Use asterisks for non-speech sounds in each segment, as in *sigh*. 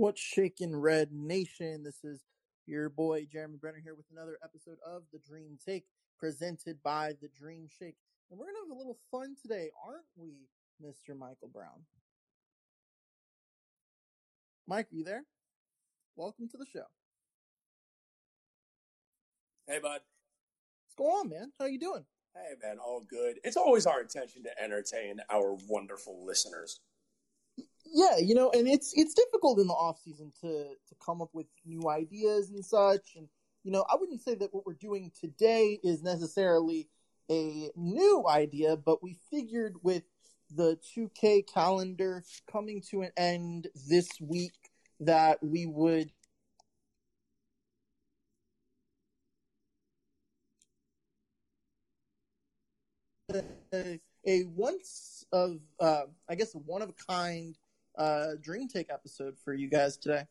What's shaking, Red Nation? This is your boy Jeremy Brener here with another episode of The Dream Take presented by The Dream Shake. And we're going to have a little fun today, aren't we, Mr. Michael Brown? Mike, are you there? Welcome to the show. Hey, bud. What's going on, man? How you doing? Hey, man, all good. It's always our intention to entertain our wonderful listeners. Yeah, you know, and it's it's difficult in the off season to to come up with new ideas and such. And you know, I wouldn't say that what we're doing today is necessarily a new idea, but we figured with the 2K calendar coming to an end this week that we would a, a once of uh, I guess one of a kind uh, Dream Take episode for you guys today.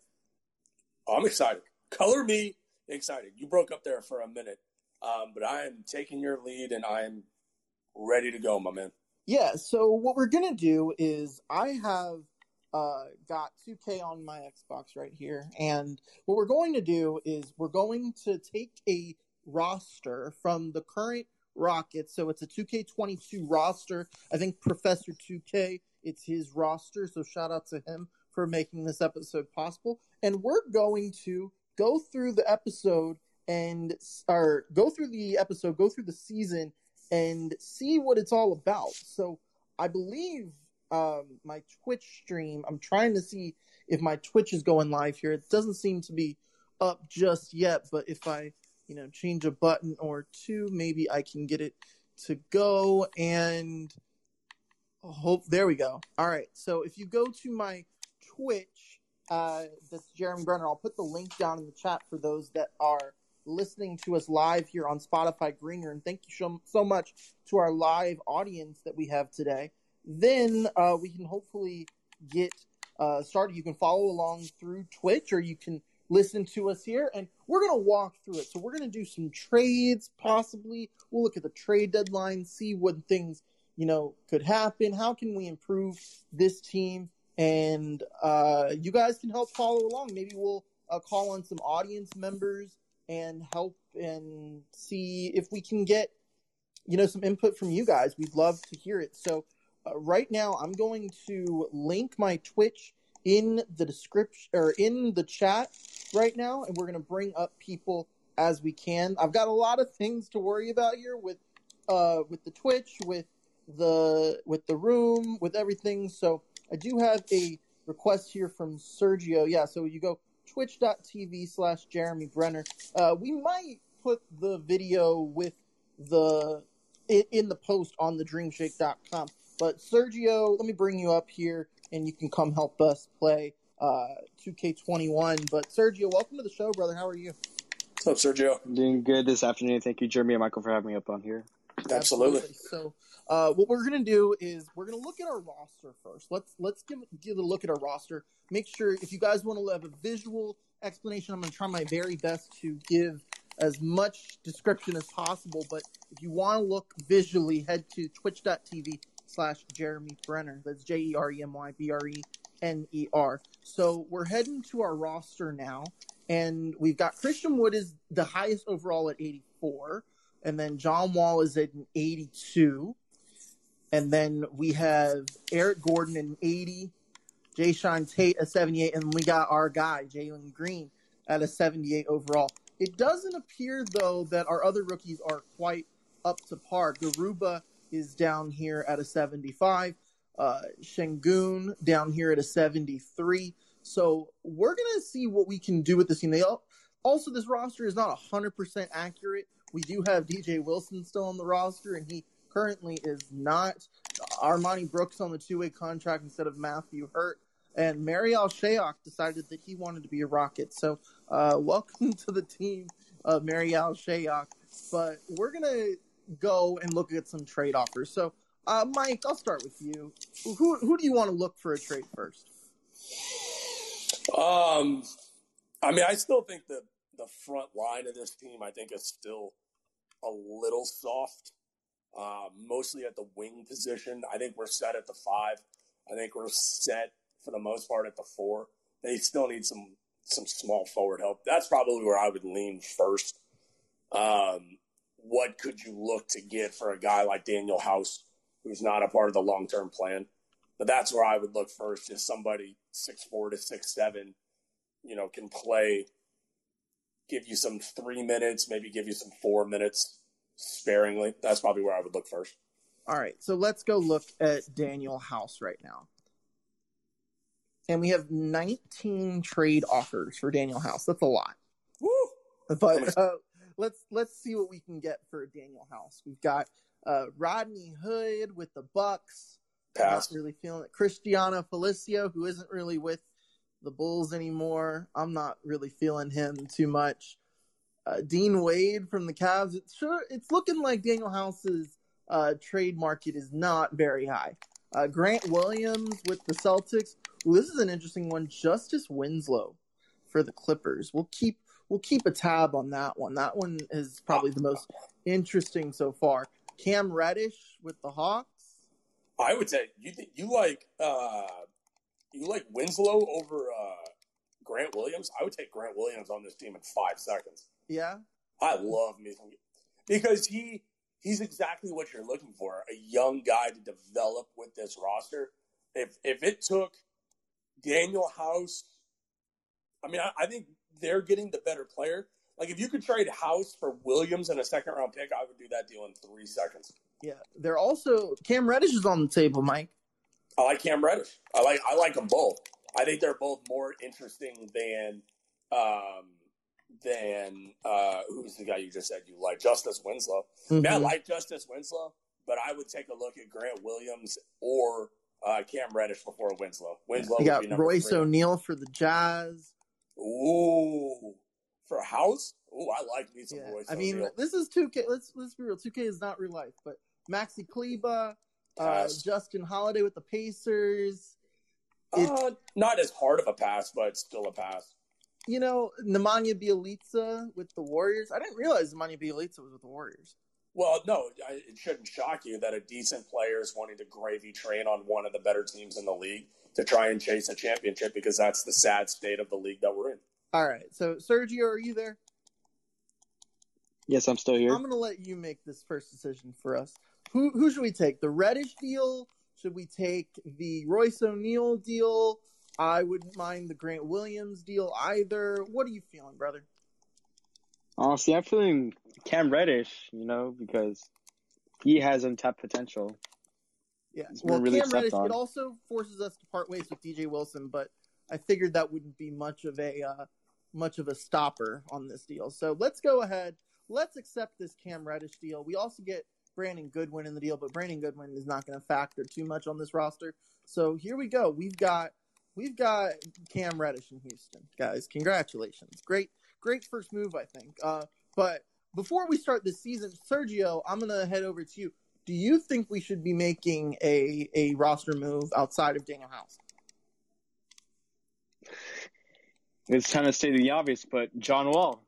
Oh, I'm excited. Color me excited. You broke up there for a minute, um, but I am taking your lead and I am ready to go, my man. Yeah. So what we're gonna do is I have uh, got 2K on my Xbox right here, and what we're going to do is we're going to take a roster from the current Rockets. So it's a 2K22 roster. I think Professor 2K, it's his roster. So shout out to him for making this episode possible. And we're going to go through the episode and or go through the episode, go through the season and see what it's all about. So I believe um, my Twitch stream, I'm trying to see if my Twitch is going live here. It doesn't seem to be up just yet, but if I you know, change a button or two, maybe I can get it to go and hope there we go. All right. So if you go to my Twitch, uh, that's Jeremy Brener. I'll put the link down in the chat for those that are listening to us live here on Spotify Greenroom. And thank you so, so much to our live audience that we have today. Then uh, we can hopefully get uh, started. You can follow along through Twitch or you can listen to us here, and we're gonna walk through it. So we're gonna do some trades, possibly. We'll look at the trade deadline, see when things you know could happen. How can we improve this team? And uh, you guys can help follow along. Maybe we'll uh, call on some audience members and help and see if we can get you know some input from you guys. We'd love to hear it. So uh, right now, I'm going to link my Twitch in the description or in the chat right now, and we're going to bring up people as we can. I've got a lot of things to worry about here with uh with the Twitch, with the with the room, with everything. So I do have a request here from Sergio. Yeah, so you go twitch.tv slash Jeremy Brener. Uh, we might put the video with the in the post on the dreamshake.com. But Sergio, let me bring you up here and you can come help us play uh, 2K21. But Sergio, welcome to the show, brother. How are you? What's up, Sergio? I'm doing good this afternoon. Thank you, Jeremy and Michael, for having me up on here. Absolutely. So, uh, what we're gonna do is we're gonna look at our roster first. Let's let's give give a look at our roster. Make sure if you guys want to have a visual explanation, I'm gonna try my very best to give as much description as possible. But if you want to look visually, head to twitch.tv slash Jeremy Brener. That's J E R E M Y B R E N E R. So we're heading to our roster now, and we've got Christian Wood is the highest overall at 84, and then John Wall is at an 82, and then we have Eric Gordon at an 80, Jae'Sean Tate at 78, and we got our guy Jalen Green at a 78 overall. It doesn't appear though that our other rookies are quite up to par. Garuba is down here at a 75. Uh, down here at a 73. So we're gonna see what we can do with this team. They all, also this roster is not 100% accurate. We do have DJ Wilson still on the roster, and he currently is not. Armoni Brooks on the two-way contract instead of Matthew Hurt, and Marial Shayok decided that he wanted to be a Rocket. So uh, *laughs* welcome to the team, uh, Marial Shayok. But we're gonna go and look at some trade offers. So, uh, Mike, I'll start with you. Who who do you want to look for a trade first? Um, I mean, I still think the the front line of this team, I think, is still a little soft. Uh, mostly at the wing position. I think we're set at the five. I think we're set for the most part at the four. They still need some some small forward help. That's probably where I would lean first. Um, what could you look to get for a guy like Danuel House, who's not a part of the long term plan? But that's where I would look first is somebody six four to six seven, you know, can play, give you some three minutes, maybe give you some four minutes sparingly. That's probably where I would look first. All right, so let's go look at Danuel House right now. And we have 19 trade offers for Danuel House. That's a lot. Woo! But uh, let's let's see what we can get for Danuel House. We've got uh, Rodney Hood with the Bucks. Pass. Not really feeling it. Cristiano Felicio, who isn't really with the Bulls anymore. I'm not really feeling him too much. Uh, Dean Wade from the Cavs. It's sure it's looking like Danuel House's uh, trade market is not very high. Uh, Grant Williams with the Celtics. Well, this is an interesting one. Justice Winslow for the Clippers. We'll keep we'll keep a tab on that one. That one is probably the most interesting so far. Cam Reddish with the Hawks. I would say you think you like uh, you like Winslow over uh, Grant Williams. I would take Grant Williams on this team in five seconds. Yeah, I love me because he he's exactly what you're looking for a young guy to develop with this roster. If if it took Danuel House, I mean, I, I think they're getting the better player. Like if you could trade House for Williams and a second round pick, I would do that deal in three seconds. Yeah, they're also Cam Reddish is on the table, Mike. I like Cam Reddish. I like I like them both. I think they're both more interesting than um, than uh, who's the guy you just said you like Justice Winslow. Mm-hmm. I like Justice Winslow, but I would take a look at Grant Williams or uh, Cam Reddish before Winslow. Winslow. You got Royce O'Neale for the Jazz. Ooh, for House. Ooh, I like me some yeah. Royce. I mean, O'Neal. this is two K. Let's let's be real. Two K is not real life, but Maxi Kleber, uh, Justin Holiday with the Pacers. Uh, not as hard of a pass, but still a pass. you know, Nemanja Bjelica with the Warriors. I didn't realize Nemanja Bjelica was with the Warriors. Well, no, I, it shouldn't shock you that a decent player is wanting to gravy train on one of the better teams in the league to try and chase a championship because that's the sad state of the league that we're in. All right. So, Sergio, are you there? Yes, I'm still here. I'm going to let you make this first decision for us. Who who should we take? The Reddish deal? Should we take the Royce O'Neale deal? I wouldn't mind the Grant Williams deal either. What are you feeling, brother? Honestly, I'm feeling Cam Reddish, you know, because he has untapped potential. Yeah, well, really Cam Reddish. on. It also forces us to part ways with DJ Wilson, but I figured that wouldn't be much of a uh, much of a stopper on this deal. So let's go ahead. Let's accept this Cam Reddish deal. We also get Brandon Goodwin in the deal, but Brandon Goodwin is not going to factor too much on this roster. So here we go. We've got we've got Cam Reddish in Houston, guys. Congratulations. Great great first move, I think. Uh, but before we start this season, Sergio, I'm going to head over to you. Do you think we should be making a a roster move outside of Danuel House? It's kind of stating the obvious, but John Wall.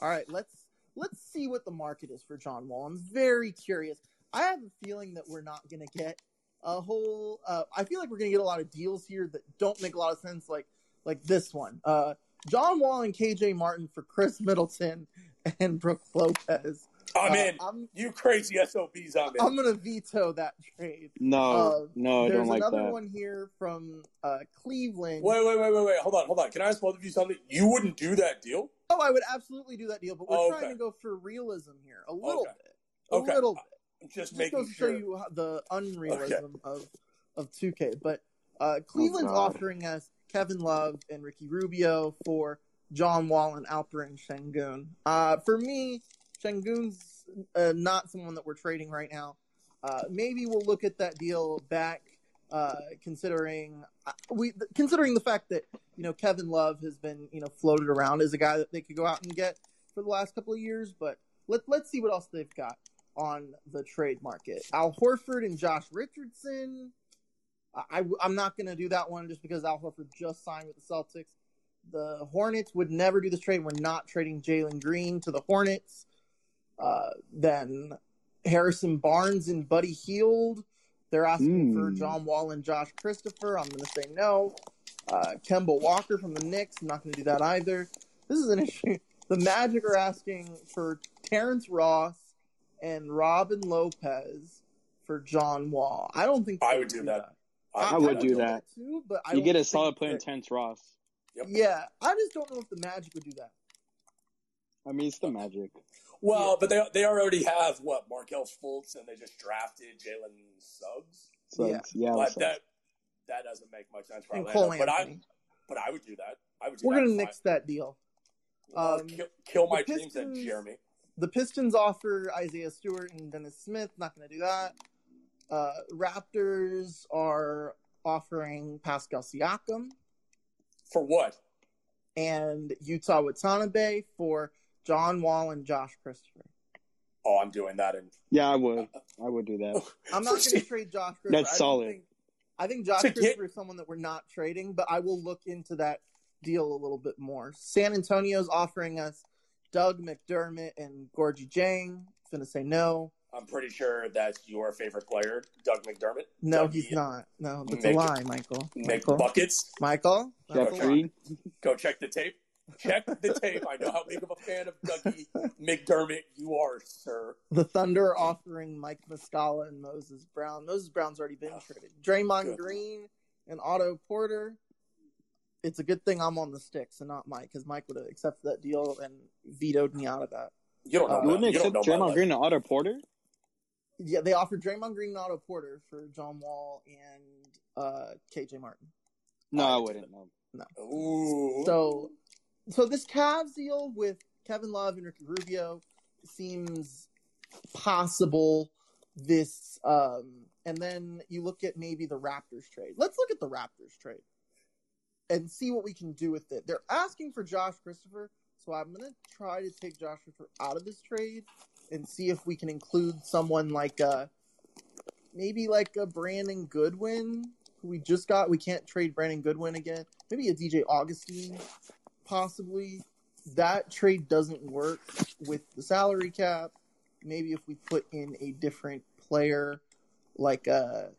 All right, let's let's see what the market is for John Wall. I'm very curious. I have a feeling that we're not going to get a whole. Uh, I feel like we're going to get a lot of deals here that don't make a lot of sense, like like this one. Uh, John Wall and KJ Martin for Khris Middleton *laughs* and Brooke Lopez. I'm Uh, in. I'm, you crazy SOBs, I'm in. I'm going to veto that trade. No, Uh, no, I don't like that. There's another one here from uh, Cleveland. Wait, wait, wait, wait, wait. Hold on, hold on. Can I ask both of you something? You wouldn't do that deal? Oh, I would absolutely do that deal, but we're Oh, trying to go for realism here, a little Okay. bit, a Okay. little bit. I'm just Just making to sure. show you the unrealism of of 2K. But Oh, uh, Cleveland's God. offering us Kevin Love and Ricky Rubio for John Wall and Alperen Sengun. Uh, for me, Sengun's uh, not someone that we're trading right now. Uh, maybe we'll look at that deal back, uh, considering uh, we considering the fact that you know Kevin Love has been you know floated around as a guy that they could go out and get for the last couple of years. But let let's see what else they've got on the trade market. Al Horford and Josh Richardson. I, I am not going to do that one just because Al Horford just signed with the Celtics. The Hornets would never do this trade. We're not trading Jalen Green to the Hornets. Uh, then Harrison Barnes and Buddy Hield. They're asking for Hmm. John Wall and Josh Christopher. I'm going to say no. Uh, Kemba Walker from the Knicks. I'm not going to do that either. This is an issue. *laughs* The Magic are asking for Terrence Ross and Robin Lopez for John Wall. I don't think I would do that. I would do know that. too, but I You get a solid player in Terrence Ross. Yeah, I just don't know if the Magic would do that. I mean, it's the Magic. Well, but they they already have what Markelle Fultz, and they just drafted Jalen Suggs. So Yeah. it's- yeah, but that that doesn't make much sense for And Orlando. Cole But Anthony. I but I would do that. I would. Do We're that. gonna Fine. nix that deal. Uh, Um, kill, kill my the team, said Jeremy. The Pistons offer Isaiah Stewart and Dennis Smith. Not going to do that. Uh, Raptors are offering Pascal Siakam For what? and Yuta Watanabe for John Wall and Josh Christopher. Oh, I'm doing that. And Yeah, I would. *laughs* I would do that. I'm not going to trade Josh Christopher. That's I solid. Think, I think Josh To get- Christopher is someone that we're not trading, but I will look into that deal a little bit more. San Antonio's offering us Doug McDermott and Gorgui Dieng. Gonna say no. I'm pretty sure that's your favorite player, Doug McDermott. No, Dougie. he's not. No, that's Make- a lie, Michael. Make Michael. buckets. Michael. Jeff That's a lie. Green. Go check the tape. Check the tape. I know how big of a fan of Dougie McDermott you are, sir. The Thunder offering Mike Muscala and Moses Brown. Moses Brown's already been traded. Draymond Good. Green and Otto Porter. It's a good thing I'm on the sticks and not Mike, because Mike would have accepted that deal and vetoed me out of that. You don't know. Uh, You wouldn't accept know Draymond. Green and Otto Porter? Yeah, they offered Draymond Green and Otto Porter for John Wall and uh, KJ Martin. No, I I would wouldn't. No. Ooh. So, so this Cavs deal with Kevin Love and Ricky Rubio seems possible. This, um, and then you look at maybe the Raptors trade. Let's look at the Raptors trade and see what we can do with it. They're asking for Josh Christopher, so I'm gonna try to take Josh Christopher out of this trade and see if we can include someone like uh maybe like a Brandon Goodwin who we just got. We can't trade Brandon Goodwin again. Maybe a DJ Augustin, possibly that trade doesn't work with the salary cap. Maybe if we put in a different player like a,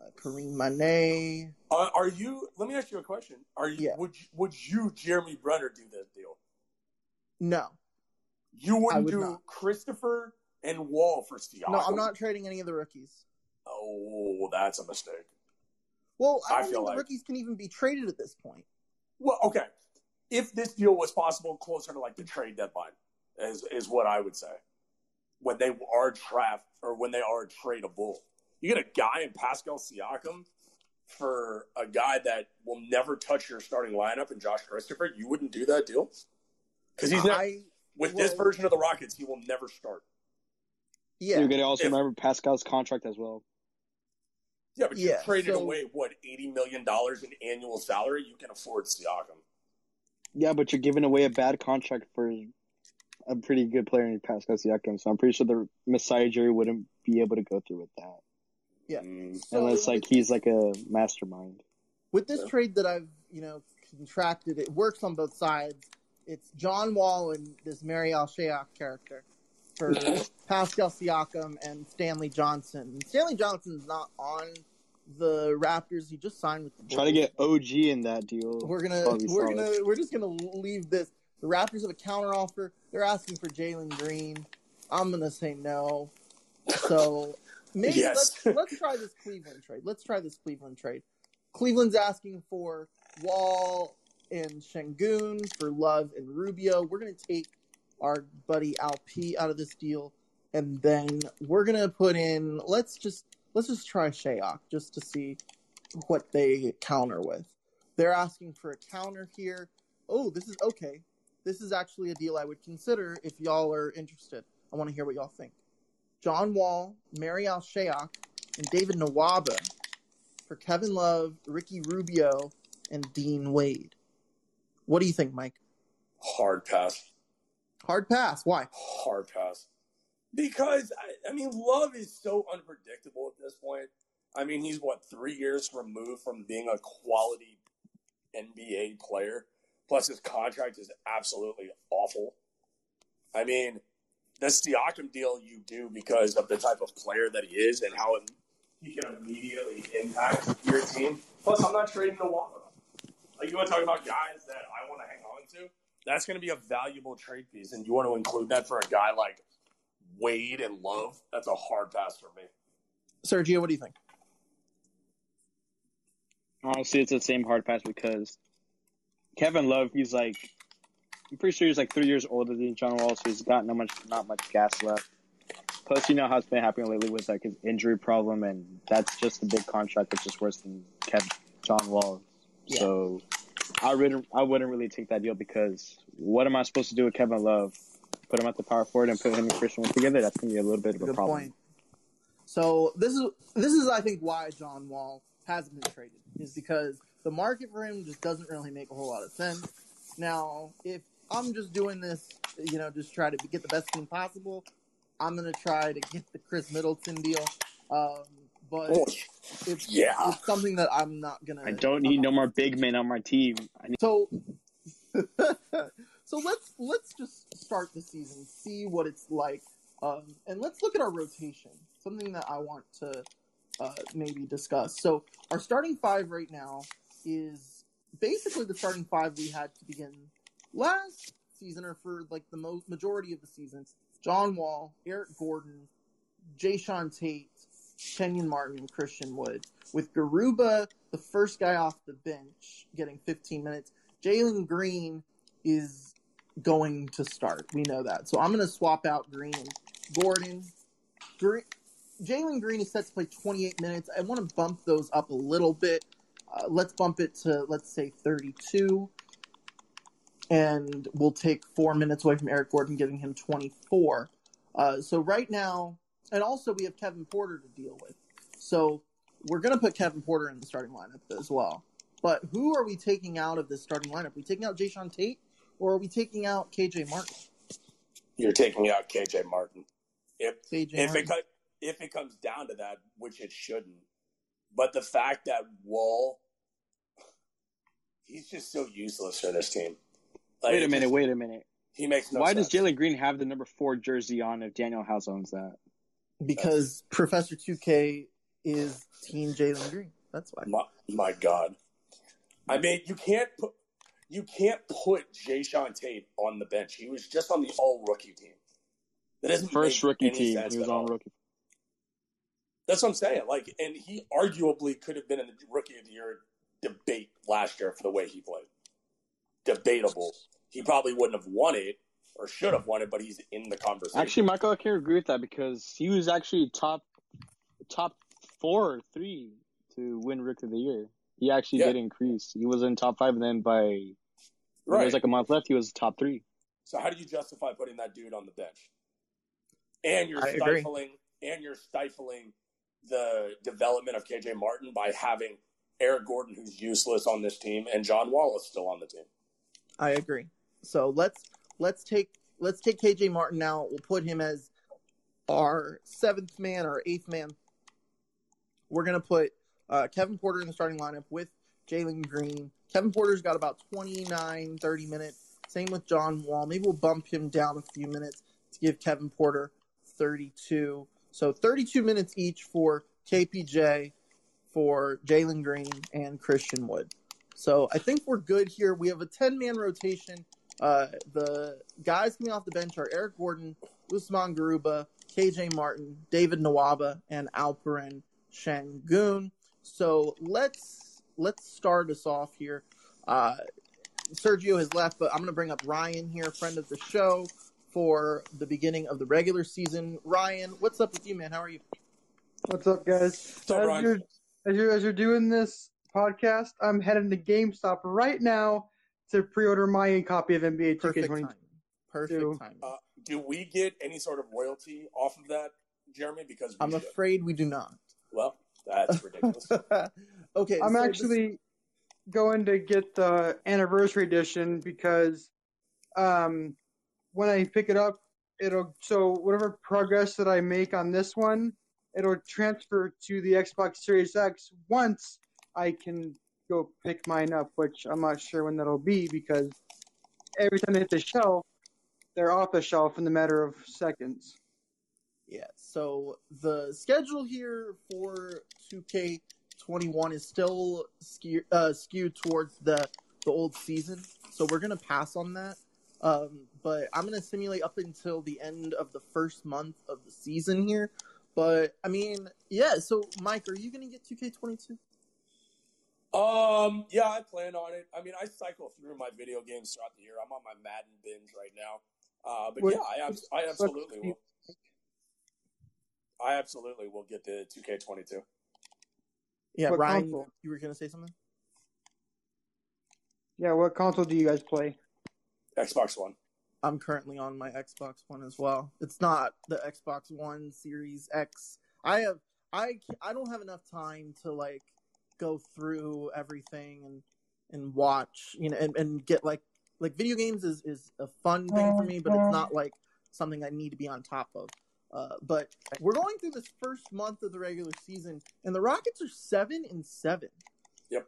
a Karim Mané. Uh, are you? Let me ask you a question. Are you? Yeah. Would you, would you, Jeremy Brener, do this deal? No, You wouldn't would do not. Christopher and Wall for Siakam. no, I'm not trading any of the rookies. Oh, that's a mistake. Well, I don't feel think like- the rookies can even be traded at this point. Well, okay. If this deal was possible closer to like the trade deadline, is is what I would say. When they are draft or when they are tradable, you get a guy in Pascal Siakam for a guy that will never touch your starting lineup and Josh Christopher. You wouldn't do that deal because he's not I with this version of the Rockets. He will never start. yeah. You're gonna also If- remember Pascal's contract as well. Yeah, but you Yeah, traded so- away what eighty million dollars in annual salary. You can afford Siakam. Yeah, but you're giving away a bad contract for a pretty good player in Pascal Siakam. So I'm pretty sure the Masai Ujiri wouldn't be able to go through with that Yeah. Mm. So unless like he's like a mastermind. with this trade that I've you know contracted, it works on both sides. It's John Wall and this Marial Shayok character for *laughs* Pascal Siakam and Stanley Johnson. Stanley Johnson's not on the Raptors. He just signed with the Try to get OG in that deal. We're gonna Probably we're solid. gonna we're just gonna leave this. The Raptors have a counter offer. They're asking for Jalen Green. I'm gonna say no. So *laughs* maybe Yes. let's let's try this Cleveland trade. Let's try this Cleveland trade. Cleveland's asking for Wall and Sengun for Love and Rubio. We're gonna take our buddy Al P out of this deal, and then we're gonna put in. Let's just let's just try Shayok just to see what they counter with. They're asking for a counter here. Oh, this is okay. This is actually a deal I would consider if y'all are interested. I want to hear what y'all think. John Wall, Marial Shayok, and David Nwaba for Kevin Love, Ricky Rubio, and Dean Wade. What do you think, Mike? Hard pass. Hard pass. Why? hard pass because I, I mean love is so unpredictable at this point. I mean he's what three years removed from being a quality nba player plus his contract is absolutely awful. I mean the Siakam deal you do because of the type of player that he is and how it, he can immediately impact your team. Plus i'm not trading the water like you want to talk about guys that i want to hang on to? That's going to be a valuable trade piece, and you want to include that for a guy like Wade and Love. That's a hard pass for me. Sergio, what do you think? Honestly, it's the same hard pass because Kevin Love, he's like, I'm pretty sure he's like three years older than John Wall, so he's got not much, not much gas left. Plus, you know how it's been happening lately with like his injury problem, and that's just a big contract that's just worse than Kevin John Wall. Yeah. So, I wouldn't, I wouldn't really take that deal because what am I supposed to do with Kevin Love? Put him at the power forward and put him and Christian Wood together? That's gonna be a little bit of a Good problem. point. So this is this is I think why John Wall hasn't been traded is because the market for him just doesn't really make a whole lot of sense. Now, if I'm just doing this, you know, just try to get the best team possible, I'm gonna try to get the Khris Middleton deal. Um, but Oh, it's, yeah. it's something that I'm not gonna. I don't need no more big men on my team. I need So, *laughs* so let's let's just start the season, see what it's like, um, and let's look at our rotation. Something that I want to uh, maybe discuss. So, our starting five right now is basically the starting five we had to begin last season, or for like the most majority of the seasons. John Wall, Eric Gordon, Jae'Sean Tate, Kenyon Martin, Christian Wood. With Garuba, the first guy off the bench, getting 15 minutes. Jalen Green is going to start. We know that. So I'm going to swap out Green and Gordon. Green, Jalen Green is set to play 28 minutes. I want to bump those up a little bit. Uh, let's bump it to, let's say, 32. And we'll take four minutes away from Eric Gordon, giving him 24. Uh, so right now, and also we have Kevin Porter to deal with. So we're going to put Kevin Porter in the starting lineup as well. But who are we taking out of this starting lineup? Are we taking out Jae'Sean Tate or are we taking out KJ Martin? You're taking out KJ Martin. If KJ if Martin. it if it comes down to that, which it shouldn't, but the fact that Wall, he's just so useless for this team. Like, wait a minute, just- wait a minute. He makes no Why sense. does Jalen Green have the number four jersey on if Danuel House owns that? because Professor 2K is Team Jalen Green. That's why. My, my God. I mean, you can't put you can't put Jae'Sean Tate on the bench. He was just on the all rookie team. That doesn't First rookie team. He was on rookie. That's what I'm saying. Like, and he arguably could have been in the rookie of the year debate last year for the way he played. Debatable. He probably wouldn't have won it or should have won it, but he's in the conversation. Actually, Michael, I can't agree with that because he was actually top top four or three to win Rookie of the Year. He actually Yeah. did increase. He was in top five, and then by when there was like a month left, he was top three. So how do you justify putting that dude on the bench? And you're I agree. stifling and you're stifling the development of KJ Martin by having Eric Gordon, who's useless on this team, and John Wallace still on the team. I agree. So let's let's take let's take KJ Martin out. We'll put him as our seventh man or eighth man. We're gonna put uh, Kevin Porter in the starting lineup with Jalen Green. Kevin Porter's got about 29, 30 minutes. Same with John Wall. Maybe we'll bump him down a few minutes to give Kevin Porter 32. So 32 minutes each for KPJ, for Jalen Green, and Christian Wood. So I think we're good here. We have a 10 man rotation. Uh, the guys coming off the bench are Eric Gordon, Usman Garuba, KJ Martin, David Nwaba, and Alperen Sengun. So let's let's start us off here. Uh, Sergio has left, but I'm going to bring up Ryan here, friend of the show, for the beginning of the regular season. Ryan, what's up with you, man? How are you? What's up, guys? up, as, Ryan? you're, as you're as you're doing this podcast, I'm heading to GameStop right now to pre-order my copy of NBA Perfect 2K22. timing. Perfect time. Uh, do we get any sort of royalty off of that, Jeremy? Because I'm should. afraid we do not. well, that's ridiculous. *laughs* okay, I'm so this- actually going to get the anniversary edition because um, when I pick it up, it'll so whatever progress that I make on this one, it'll transfer to the Xbox Series X once I can go pick mine up, which I'm not sure when that'll be because every time they hit the shelf, they're off the shelf in the matter of seconds. Yeah, so the schedule here for 2K21 is still skew, uh, skewed towards the the old season, so we're gonna pass on that. Um, but I'm gonna simulate up until the end of the first month of the season here. But I mean, yeah. So Mike, are you gonna get 2K22? Um, yeah, I plan on it. I mean, I cycle through my video games throughout the year. I'm on my Madden binge right now. Uh, but What- yeah, I, I absolutely will. I absolutely will get the 2K22. Yeah, What Ryan, console? you were gonna say something. Yeah, what console do you guys play? Xbox One. I'm currently on my Xbox One as well. It's not the Xbox One Series X. I have I I don't have enough time to like go through everything and and watch, you know, and, and get like like video games is is a fun thing for me, but it's mm. not like something I need to be on top of. Uh, but we're going through this first month of the regular season, and the Rockets are seven and seven. Yep.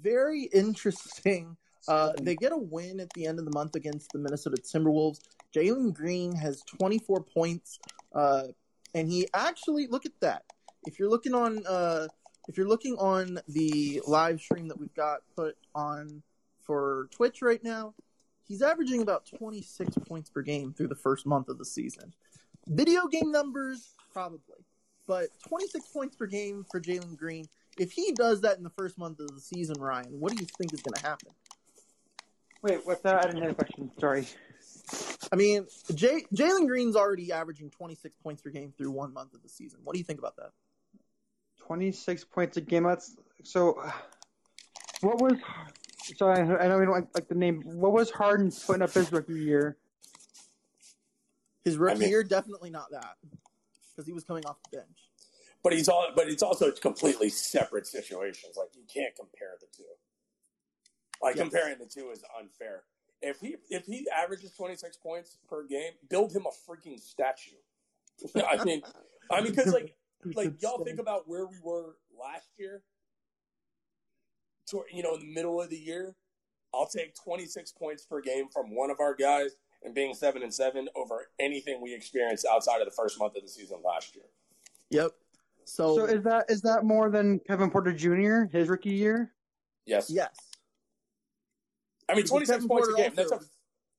Very interesting. Uh, they get a win at the end of the month against the Minnesota Timberwolves. Jalen Green has 24 points, uh, and he actually look at that. If you're looking on, uh, if you're looking on the live stream that we've got put on for Twitch right now, he's averaging about 26 points per game through the first month of the season. Video game numbers, probably, but 26 points per game for Jalen Green. If he does that in the first month of the season, Ryan, what do you think is going to happen? Wait, what's that? I didn't hear the question. Sorry. I mean, Jay, Jalen Green's already averaging 26 points per game through one month of the season. What do you think about that? 26 points a game. That's so. What was? Sorry, I know we don't like, like the name. What was Harden putting up his rookie year? His rookie I mean- year, definitely not that, because he was coming off the bench. But he's all, but it's also completely separate situations. Like you can't compare the two. Like Yes. comparing the two is unfair. If he if he averages 26 points per game, build him a freaking statue. *laughs* I mean, I mean, because like *laughs* like y'all think about where we were last year. To, you know, in the middle of the year, I'll take 26 points per game from one of our guys and being seven and seven over anything we experienced outside of the first month of the season last year. Yep. So, So is that is that more than Kevin Porter Jr. his rookie year? Yes. yes, I mean, Because 26 Kevin points a game. That's a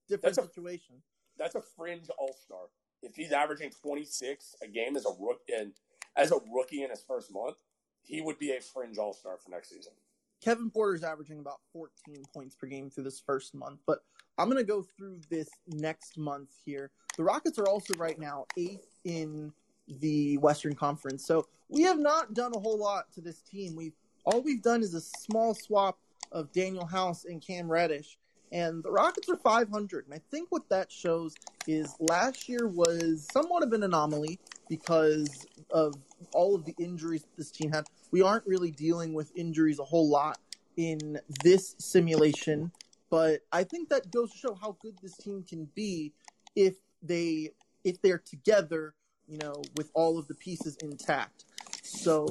different that's a- situation. that's a fringe all star. If he's averaging 26 a game as a rook and as a rookie in his first month, he would be a fringe all star for next season. Kevin Porter's averaging about 14 points per game through this first month, but I'm going to go through this next month here. The Rockets are also right now eighth in the Western Conference, so we have not done a whole lot to this team. We've all we've done is a small swap of Danuel House and Cam Reddish, and the Rockets are 500. And I think what that shows is last year was somewhat of an anomaly because of all of the injuries this team had. We aren't really dealing with injuries a whole lot in this simulation, but I think that goes to show how good this team can be if they if they're together, you know, with all of the pieces intact. So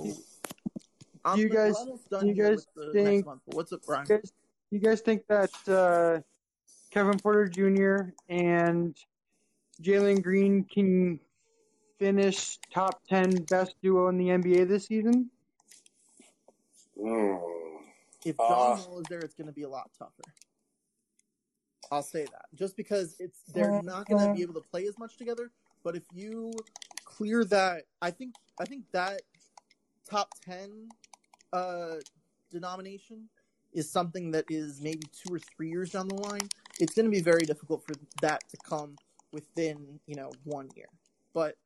I'm you guys- do you guys with the next think- what's up, Brian? You guys, you guys think that uh, Kevin Porter Jr. and Jalen Green can finish top ten best duo in the NBA this season? Mm. If Uh, John Wall is there, it's going to be a lot tougher. I'll say that just because it's they're not going to be able to play as much together. But if you clear that, I think I think that top ten uh, denomination is something that is maybe two or three years down the line. It's going to be very difficult for that to come within you know one year. But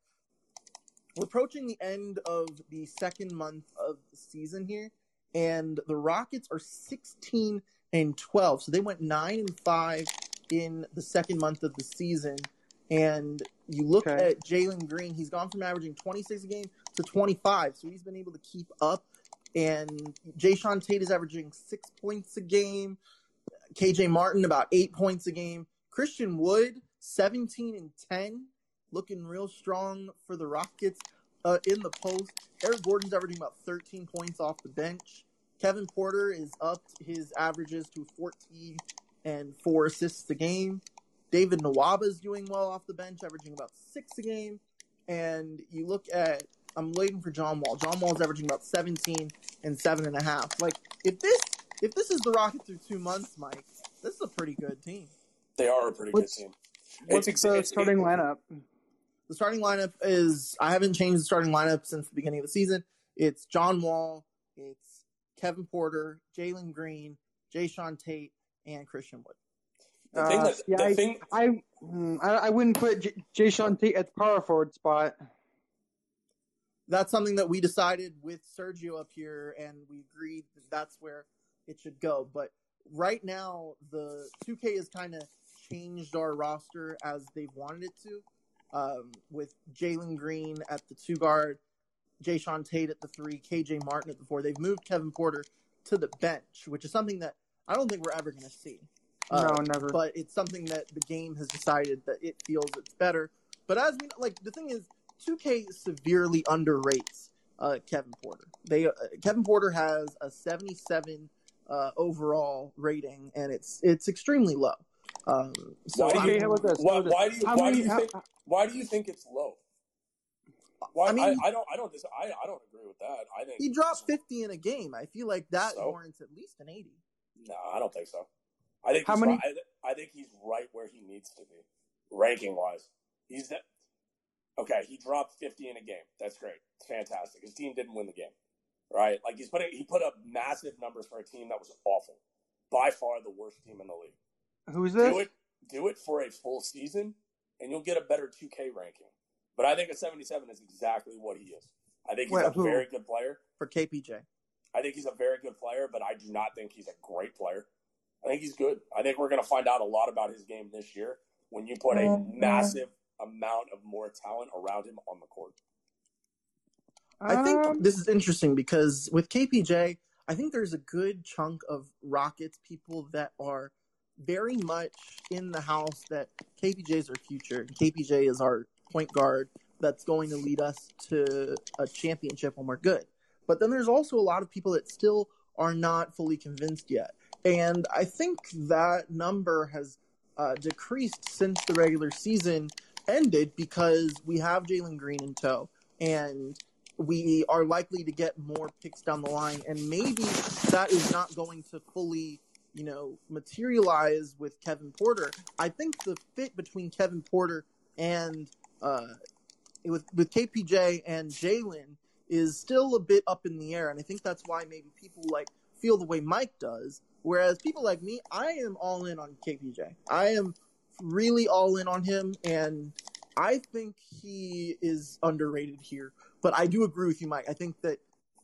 we're approaching the end of the second month of the season here, and the Rockets are 16 and 12. So they went 9 and 5 in the second month of the season. And you look Okay. at Jalen Green, he's gone from averaging 26 a game to 25. So he's been able to keep up. And Jae'Sean Tate is averaging six points a game. KJ Martin about eight points a game. Christian Wood, 17 and 10, looking real strong for the Rockets uh, in the post. Eric Gordon's averaging about 13 points off the bench. Kevin Porter is up his averages to 14 and four assists a game. David Nwaba is doing well off the bench, averaging about six a game. And you look at, I'm waiting for John Wall. John Wall is averaging about 17 and seven and a half. Like if this if this is the Rockets through two months, Mike, this is a pretty good team. They are a pretty What's- good team. What's ex- the it's- starting it- lineup? The starting lineup is I haven't changed the starting lineup since the beginning of the season. It's John Wall, it's Kevin Porter, Jalen Green, Jae'Sean Tate, and Christian Wood. The thing Uh, that- yeah, the I, thing- I, mm, I, I wouldn't put J- Jae'Sean Tate at the power forward spot. That's something that we decided with Sergio up here, and we agreed that that's where it should go. But right now, the 2K has kind of changed our roster as they've wanted it to, um, with Jalen Green at the two guard, Jae'Sean Tate at the three, KJ Martin at the four. They've moved Kevin Porter to the bench, which is something that I don't think we're ever going to see. Uh, No, never. But it's something that the game has decided that it feels it's better. But as we like, the thing is, 2K severely underrates uh, Kevin Porter. They uh, Kevin Porter has a 77 uh, overall rating, and it's it's extremely low. Um, so why, do you, Okay, how about this? why, why do you why many- do you how- why do you think it's low? Why, I, I mean- I, don't I don't dis- I, I don't agree with that. I think he dropped mm-hmm. 50 in a game. I feel like that So? warrants at least an 80. No, I don't think so. I think How he's many- right, I, I think he's right where he needs to be, ranking wise. He's that. Okay, he dropped fifty in a game. That's great. It's fantastic. His team didn't win the game, right? Like he's putting he put up massive numbers for a team that was awful, by far the worst team in the league. Who's this? Do it, do it for a full season, and you'll get a better two K ranking. But I think a seventy-seven is exactly what he is. I think he's Wait, a who? very good player. for KPJ. I think he's a very good player, but I do not think he's a great player. I think he's good. I think we're going to find out a lot about his game this year when you put a massive amount of more talent around him on the court. I think Um, this is interesting because with KPJ, I think there's a good chunk of Rockets people that are very much in the house that KPJ is our future. KPJ is our point guard that's going to lead us to a championship when we're good. But then there's also a lot of people that still are not fully convinced yet. and I think that number has uh, decreased since the regular season ended because we have Jalen Green in tow, and we are likely to get more picks down the line, and maybe that is not going to fully, you know, materialize with Kevin Porter. I think the fit between Kevin Porter and uh, with with KPJ and Jalen is still a bit up in the air, and I think that's why maybe people like feel the way Mike does. Whereas people like me, I am all in on KPJ. I am really all in on him, and I think he is underrated here. But I do agree with you, Mike. I think that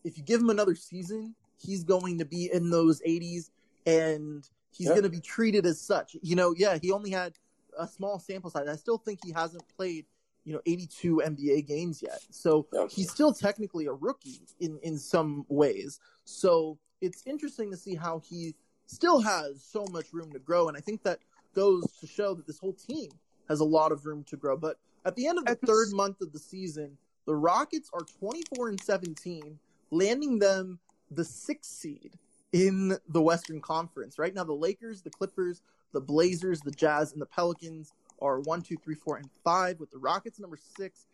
if you give him another season, he's going to be in those 80s, and he's Yeah. going to be treated as such. You know, yeah, he only had a small sample size. I still think he hasn't played, you know, 82 NBA games yet. So he's still technically a rookie in in some ways. So it's interesting to see how he still has so much room to grow, and I think that goes to show that this whole team has a lot of room to grow. But at the end of the third month of the season, the Rockets are 24 and 17, landing them the sixth seed in the Western Conference. Right now, the Lakers, the Clippers, the Blazers, the Jazz, and the Pelicans are one, two, three, four, and five, with the Rockets number six,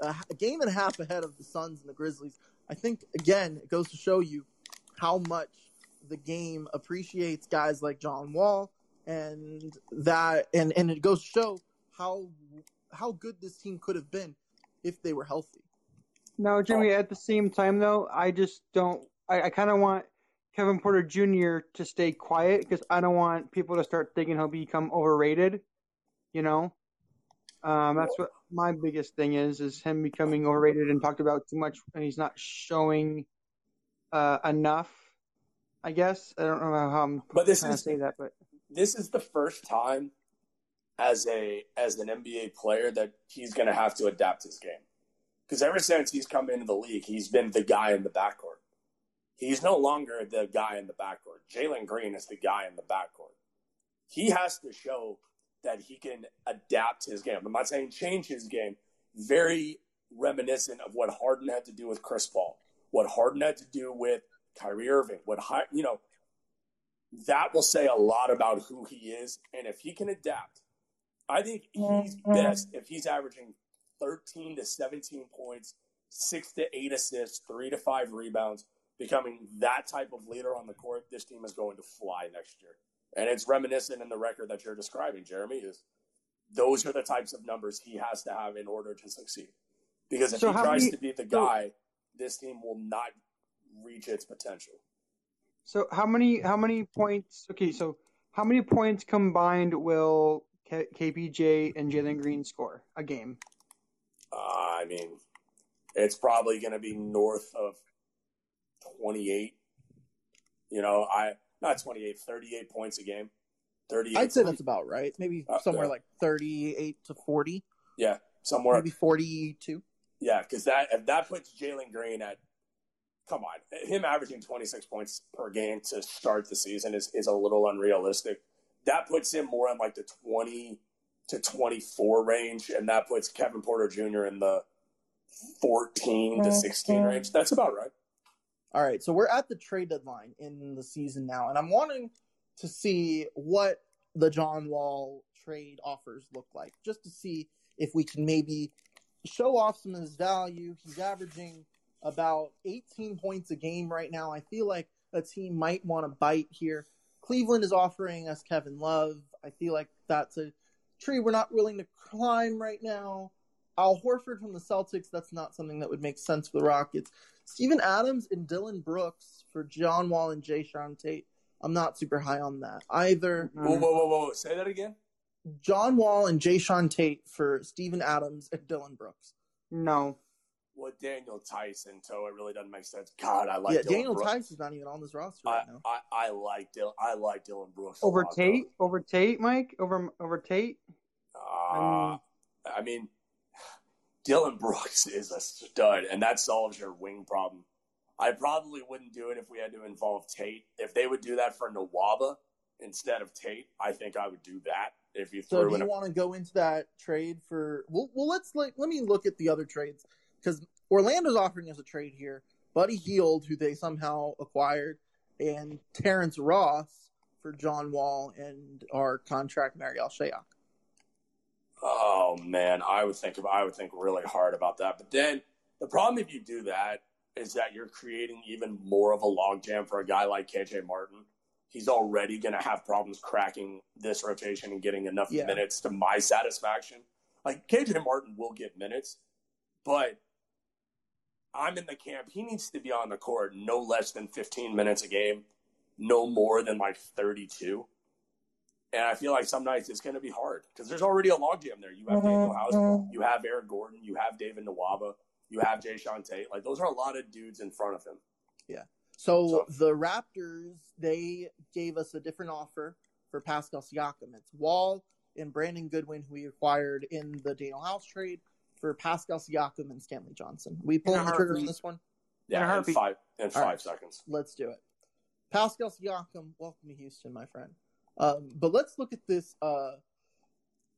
uh, a game and a half ahead of the Suns and the Grizzlies. I think again, it goes to show you how much the game appreciates guys like John Wall, and that, and and it goes to show how how good this team could have been if they were healthy. No, Jimmy. At the same time, though, I just don't. I, I kind of want Kevin Porter Jr. to stay quiet because I don't want people to start thinking he'll become overrated. You know, um, that's what my biggest thing is: is him becoming overrated and talked about too much, and he's not showing uh, enough. I guess I don't know how I'm But this is- to say that, but this is the first time as a as an NBA player that he's going to have to adapt his game. Because ever since he's come into the league, he's been the guy in the backcourt. He's no longer the guy in the backcourt. Jalen Green is the guy in the backcourt. He has to show that he can adapt his game. I'm not saying change his game. Very reminiscent of what Harden had to do with Chris Paul, what Harden had to do with Kyrie Irving, what you know, that will say a lot about who he is. And if he can adapt, I think he's mm-hmm. best if he's averaging 13 to 17 points, six to eight assists, three to five rebounds, becoming that type of leader on the court. This team is going to fly next year. And it's reminiscent in the record that you're describing, Jeremy, is those are the types of numbers he has to have in order to succeed. Because if So he tries many- to be the so- guy, this team will not reach its potential. So how many how many points? Okay, so how many points combined will K- KPJ and Jalen Green score a game? Uh, I mean, it's probably going to be north of 28. You know, I not 28, 38 points a game. 38. I'd say that's about right. Maybe Uh, somewhere yeah. like 38 to 40, yeah, somewhere. maybe 42. Yeah, because that if that puts Jalen Green at come on, him averaging 26 points per game to start the season is, is a little unrealistic. That puts him more in like the 20 to 24 range, and that puts Kevin Porter Jr. in the 14 to 16 range. That's about right. All right, so we're at the trade deadline in the season now, and I'm wanting to see what the John Wall trade offers look like, just to see if we can maybe show off some of his value. He's averaging about 18 points a game right now. I feel like a team might want to bite here. Cleveland is offering us Kevin Love. I feel like that's a tree we're not willing to climb right now. Al Horford from the Celtics, that's not something that would make sense for the Rockets. Steven Adams and Dillon Brooks for John Wall and Jae'Sean Tate. I'm not super high on that. Either Whoa, whoa, whoa, whoa! Say that again. John Wall and Jae'Sean Tate for Steven Adams and Dillon Brooks. No. Well, Daniel Theis, so it really doesn't make sense. God, I like yeah, Dillon Daniel Brooks. Theis is not even on this roster I, right now. I, I like Dillon. I like Dillon Brooks a Over lot, Tate? Over Tate, Mike? Over over Tate? Uh, I mean, Dillon Brooks is a stud, and that solves your wing problem. I probably wouldn't do it if we had to involve Tate. If they would do that for Nwaba instead of Tate, I think I would do that. If you So do in you a, want to go into that trade for? Well, well, let's like let me look at the other trades because Orlando's offering us a trade here. Buddy Hield, who they somehow acquired, and Terrence Ross for John Wall and our contract Marial Shayok? Oh man, I would think about, I would think really hard about that. But then the problem if you do that is that you're creating even more of a logjam for a guy like KJ Martin. He's already going to have problems cracking this rotation and getting enough Yeah. minutes to my satisfaction. Like KJ Martin will get minutes, but I'm in the camp. He needs to be on the court no less than 15 minutes a game, no more than like 32. And I feel like some nights it's going to be hard because there's already a logjam there. You have Danuel House, you have Eric Gordon, you have David Nwaba, you have Jae'Sean Tate. Like those are a lot of dudes in front of him. Yeah. So, the Raptors they gave us a different offer for Pascal Siakam. It's Wall and Brandon Goodwin, who we acquired in the Danuel House trade for Pascal Siakam and Stanley Johnson. We pulling the trigger on this one. Yeah, in heartbeat. five in All five right. seconds. Let's do it. Pascal Siakam, welcome to Houston, my friend. Um, but let's look at this. Uh,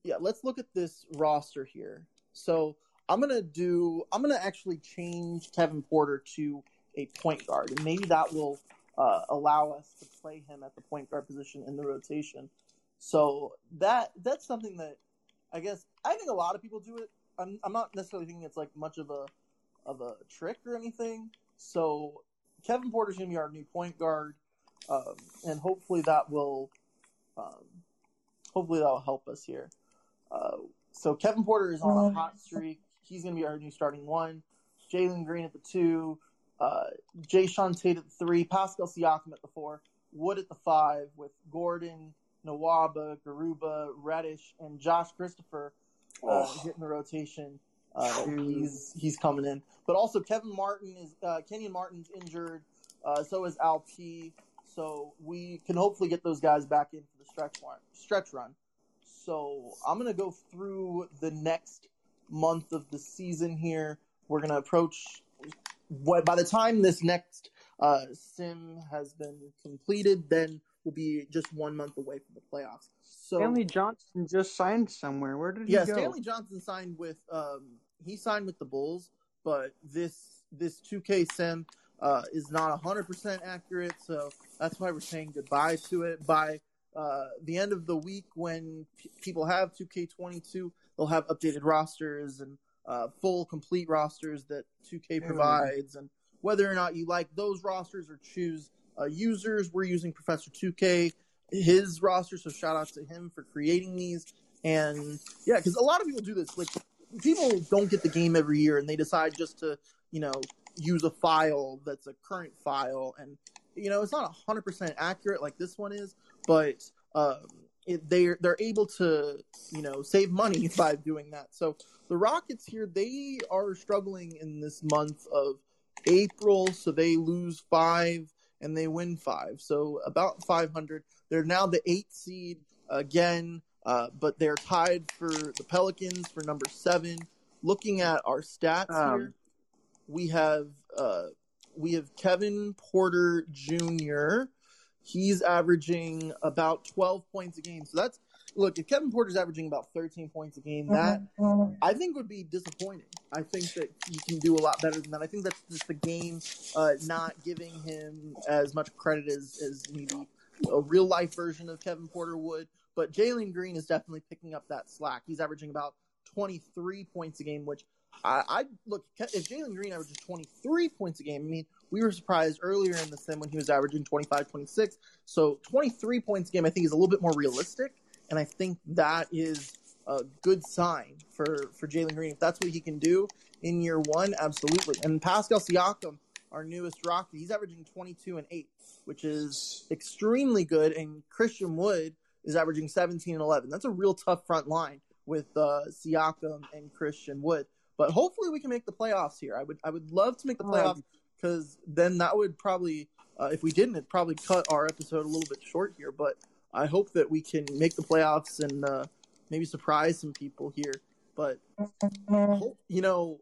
yeah, let's look at this roster here. So I'm gonna do. I'm gonna actually change Kevin Porter to a point guard, and maybe that will uh, allow us to play him at the point guard position in the rotation. So that that's something that I guess I think a lot of people do it. I'm I'm not necessarily thinking it's like much of a of a trick or anything. So Kevin Porter's gonna be our new point guard, um, and hopefully that will, um, hopefully that will help us here. Uh, so Kevin Porter is on a hot streak. He's gonna be our new starting one. Jalen Green at the two, uh, Jae'Sean Tate at the three, Pascal Siakam at the four, Wood at the five, with Gordon, Nwaba, Garuba, Reddish, and Josh Christopher uh, Oh. hitting the rotation. Uh, he's he's coming in, but also Kevin Martin is uh, Kenyon Martin's injured. Uh, so is Al P. So we can hopefully get those guys back in for the stretch run. Stretch run. So I'm gonna go through the next month of the season here. We're gonna approach what by the time this next uh, sim has been completed, then we'll be just one month away from the playoffs. So Stanley Johnson just signed somewhere. Where did he yeah, go? Stanley Johnson signed with um he signed with the Bulls, but this this 2K sim uh is not 100% accurate, so that's why we're saying goodbye to it by uh the end of the week when p- people have 2K22, they'll have updated rosters and uh full complete rosters that 2K provides and whether or not you like those rosters or choose uh, users, we're using Professor 2K his roster, so shout out to him for creating these. And yeah, because a lot of people do this. Like people don't get the game every year, and they decide just to you know use a file that's a current file, and you know it's not hundred percent accurate like this one is, but um, it, they're they're able to you know save money *laughs* by doing that. So the Rockets here they are struggling in this month of April, so they lose five and they win five, so about five hundred. They're now the eighth seed again, uh, but they're tied for the Pelicans for number seven. Looking at our stats Um, here, we have uh, we have Kevin Porter Jr. He's averaging about twelve points a game. So that's look. If Kevin Porter's averaging about thirteen points a game, that I think would be disappointing. I think that he can do a lot better than that. I think that's just the game uh, not giving him as much credit as, as maybe a real life version of Kevin Porter would. But Jalen Green is definitely picking up that slack. He's averaging about 23 points a game, which I, I look if Jalen Green averages 23 points a game. I mean, we were surprised earlier in the sim when he was averaging 25, 26. So 23 points a game, I think, is a little bit more realistic, and I think that is a good sign for for Jalen Green. If that's what he can do in year one, absolutely. And Pascal Siakam, our newest Rocky, he's averaging 22 and 8, which is extremely good. And Christian Wood is averaging 17 and 11. That's a real tough front line with uh, Siakam and Christian Wood. But hopefully we can make the playoffs here. I would I would love to make the playoffs because then that would probably uh, if we didn't, it'd probably cut our episode a little bit short here. But I hope that we can make the playoffs and uh, maybe surprise some people here. But you know,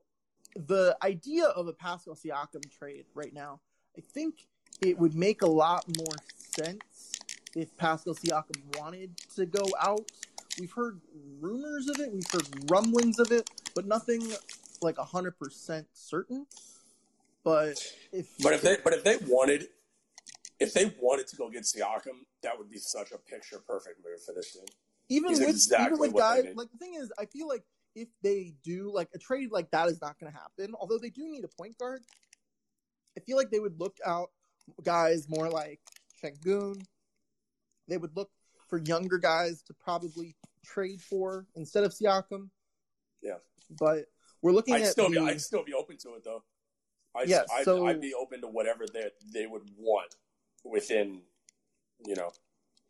the idea of a Pascal Siakam trade right now, I think it would make a lot more sense if Pascal Siakam wanted to go out. We've heard rumors of it, we've heard rumblings of it, but nothing like hundred percent certain. But if But if they but if they wanted if they wanted to go get Siakam, that would be such a picture perfect move for this team. Even He's with exactly even with guys like the thing is, I feel like if they do like a trade like that is not going to happen. Although they do need a point guard, I feel like they would look out guys more like Sengun. They would look for younger guys to probably trade for instead of Siakam. Yeah. But we're looking I'd at still be the- I'd still be open to it though. I'd, Yeah, I'd, so- I'd be open to whatever they they would want within, you know,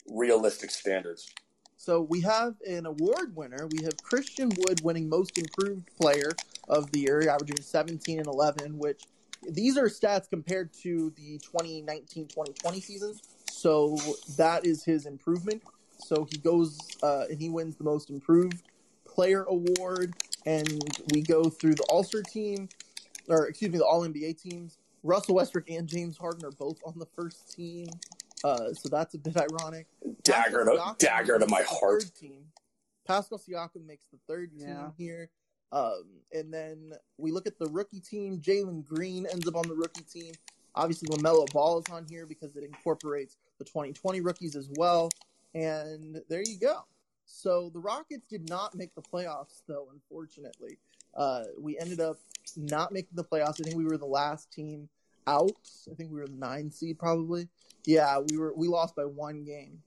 realistic standards. So we have an award winner. We have Christian Wood winning Most Improved Player of the Year, averaging 17 and 11, which these are stats compared to the 2019-2020 season. So that is his improvement. So he goes uh, and he wins the Most Improved Player award, and we go through the All Star team, or excuse me, the All NBA teams. Russell Westbrook and James Harden are both on the first team, uh, so that's a bit ironic. Dagger to dagger to my heart. third Team. Pascal Siakam makes the third Yeah. team here. Um, and then we look at the rookie team. Jalen Green ends up on the rookie team. Obviously, LaMelo Ball is on here because it incorporates the 2020 rookies as well. And there you go. So the Rockets did not make the playoffs, though, unfortunately. Uh, we ended up not making the playoffs. I think we were the last team out. I think we were the nine seed, probably. Yeah, we were. We lost by one game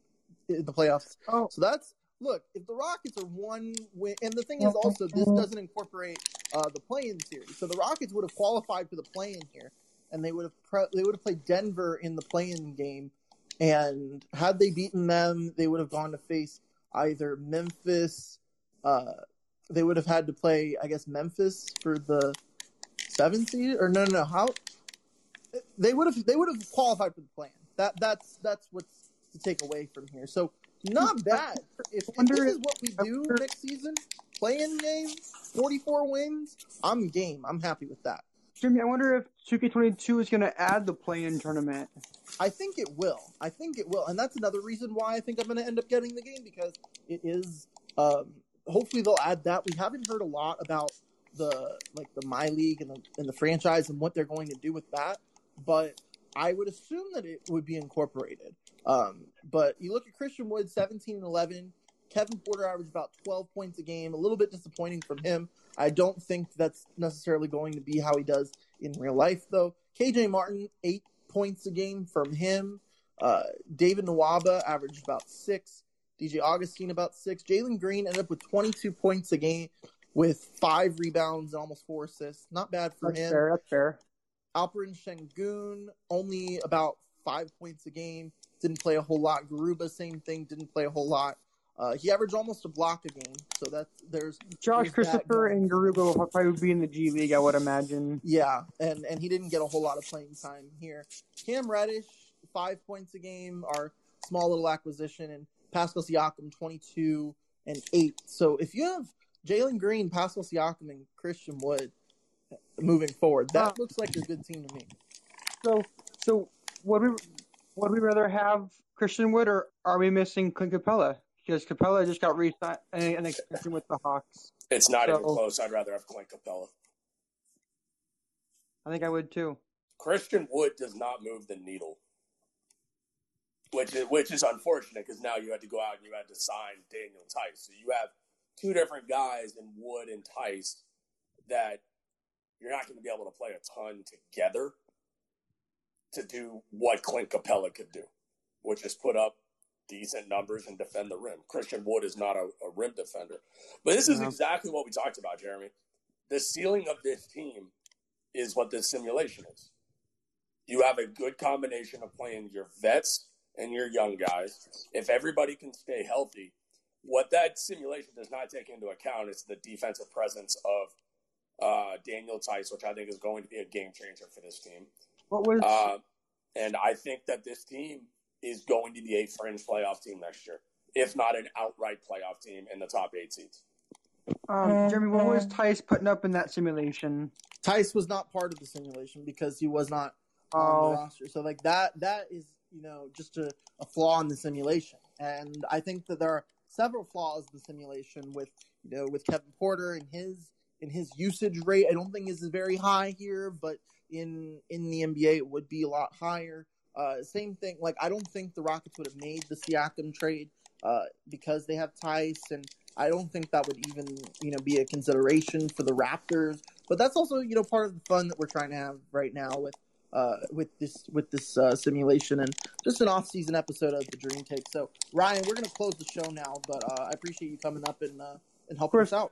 in the playoffs. Oh. So that's look. If the Rockets are one win, and the thing is also this doesn't incorporate uh, the play-in series. So the Rockets would have qualified for the play-in here, and they would have pre- they would have played Denver in the play-in game. And had they beaten them, they would have gone to face either Memphis. Uh, they would have had to play, I guess, Memphis for the seventh seed, or no, no, no. How they would have they would have qualified for the plan. That that's that's what's to take away from here. So not bad. If, if this is what we do next season, playing games, forty four wins, I'm game. I'm happy with that. Jimmy, I wonder if 2K22 is going to add the play-in tournament. I think it will. I think it will, and that's another reason why I think I'm going to end up getting the game because it is. Um, hopefully, they'll add that. We haven't heard a lot about the like the my league and the and the franchise and what they're going to do with that, but I would assume that it would be incorporated. Um, but you look at Christian Wood, 17 and 11. Kevin Porter averaged about 12 points a game. A little bit disappointing from him. I don't think that's necessarily going to be how he does in real life, though. KJ Martin, eight points a game from him. Uh, David Nwaba averaged about six. DJ Augustin about six. Jalen Green ended up with 22 points a game with five rebounds and almost four assists. Not bad for That's him. fair. That's fair. Alperen Sengun, only about five points a game. Didn't play a whole lot. Garuba, same thing. Didn't play a whole lot. Uh, he averaged almost a block a game. So that's there's Josh there's Christopher and Garuba will probably be in the G League, I would imagine. Yeah, and and he didn't get a whole lot of playing time here. Cam Reddish, five points a game, our small little acquisition, and Pascal Siakam, twenty-two and eight. So if you have Jalen Green, Pascal Siakam, and Christian Wood moving forward, that looks like a good team to me. So, so would we would we rather have Christian Wood or are we missing Clint Capela? Because Capela just got re-signed an extension with the Hawks. It's not even close. I'd rather have Clint Capela. I think I would too. Christian Wood does not move the needle, which is which is unfortunate because now you had to go out and you had to sign Daniel Theis. So you have two different guys in Wood and Theis that you're not going to be able to play a ton together to do what Clint Capela could do, which is put up decent numbers and defend the rim. Christian Wood is not a, a rim defender, but this is exactly what we talked about, Jeremy. The ceiling of this team is what this simulation is. You have a good combination of playing your vets and your young guys. If everybody can stay healthy, what that simulation does not take into account is the defensive presence of uh, Daniel Theis, which I think is going to be a game changer for this team. What was Uh, and I think that this team is going to be a fringe playoff team next year, if not an outright playoff team in the top eight seeds. um, Jeremy? What was Theis putting up in that simulation? Theis was not part of the simulation because he was not on Oh. the roster. So like that that is you know just a, a flaw in the simulation. And I think that there are several flaws in the simulation with you know with Kevin Porter and his in his usage rate. I don't think is very high here, but in in the NBA it would be a lot higher. Uh, same thing. Like I don't think the Rockets would have made the Siakam trade uh, because they have Theis, and I don't think that would even you know be a consideration for the Raptors. But that's also you know part of the fun that we're trying to have right now with uh, with this with this uh, simulation and just an off season episode of the Dream Shake. So Ryan, we're gonna close the show now, but uh, I appreciate you coming up and uh, and helping us out.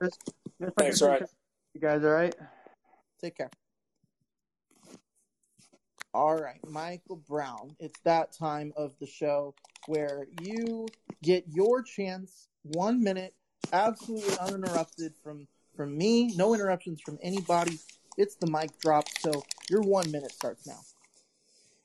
Thanks, Ryan. You guys all right? Take care. All right, Michael Brown. It's that time of the show where you get your chance, one minute, absolutely uninterrupted from from me, no interruptions from anybody. It's the mic drop, so your one minute starts now.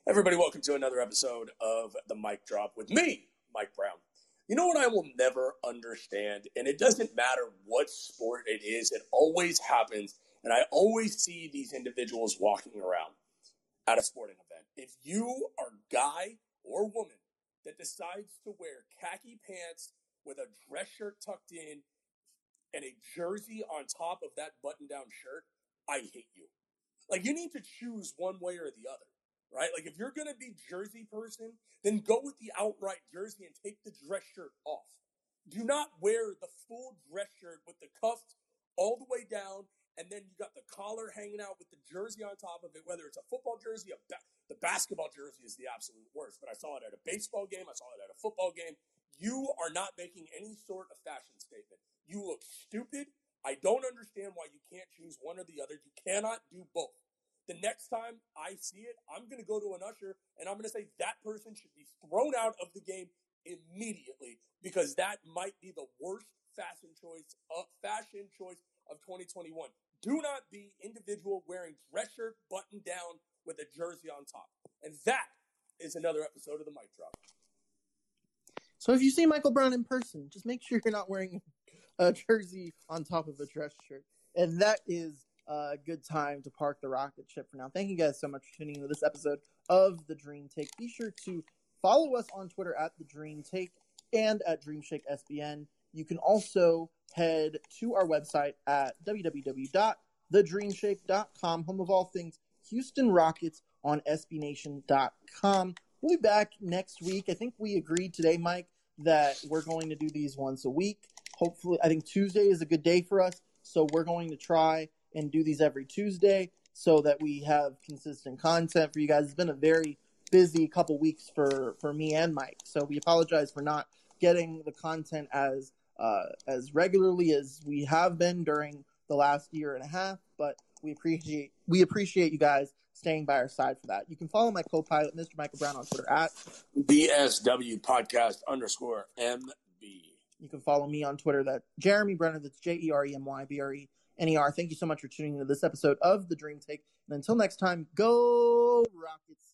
Everybody, welcome to another episode of the Mic Drop with me, Mike Brown. You know what I will never understand, and it doesn't matter what sport it is, it always happens, and I always see these individuals walking around at a sporting event. If you are guy or woman that decides to wear khaki pants with a dress shirt tucked in and a jersey on top of that button down shirt, I hate you. Like you need to choose one way or the other, right? Like if you're gonna be jersey person, then go with the outright jersey and take the dress shirt off. Do not wear the full dress shirt with the cuffs all the way down, and then you got the collar hanging out with the jersey on top of it. Whether it's a football jersey, a ba- the basketball jersey is the absolute worst. But I saw it at a baseball game. I saw it at a football game. You are not making any sort of fashion statement. You look stupid. I don't understand why you can't choose one or the other. You cannot do both. The next time I see it, I'm going to go to an usher and I'm going to say that person should be thrown out of the game immediately because that might be the worst fashion choice, uh, fashion choice of 2021. Do not be individual wearing dress shirt button down with a jersey on top. And that is another episode of the Mic Drop. So if you see Michael Brown in person, just make sure you're not wearing a jersey on top of a dress shirt. And that is a good time to park the rocket ship for now. Thank you guys so much for tuning into this episode of The Dream Shake. Be sure to follow us on Twitter at The Dream Shake and at Dreamshake SBN. You can also head to our website at www.thedreamshake.com, home of all things Houston Rockets on SBNation.com. We'll be back next week. I think we agreed today, Mike, that we're going to do these once a week. Hopefully, I think Tuesday is a good day for us. So we're going to try and do these every Tuesday so that we have consistent content for you guys. It's been a very busy couple weeks for, for me and Mike. So we apologize for not getting the content as uh, as regularly as we have been during the last year and a half, but we appreciate we appreciate you guys staying by our side for that. You can follow my co-pilot, Mr. Michael Brown, on Twitter at BSW podcast underscore MB. You can follow me on Twitter that Jeremy Brener, that's J E R E M Y B R E N E R. Thank you so much for tuning into this episode of The Dream Shake. And until next time, go Rockets.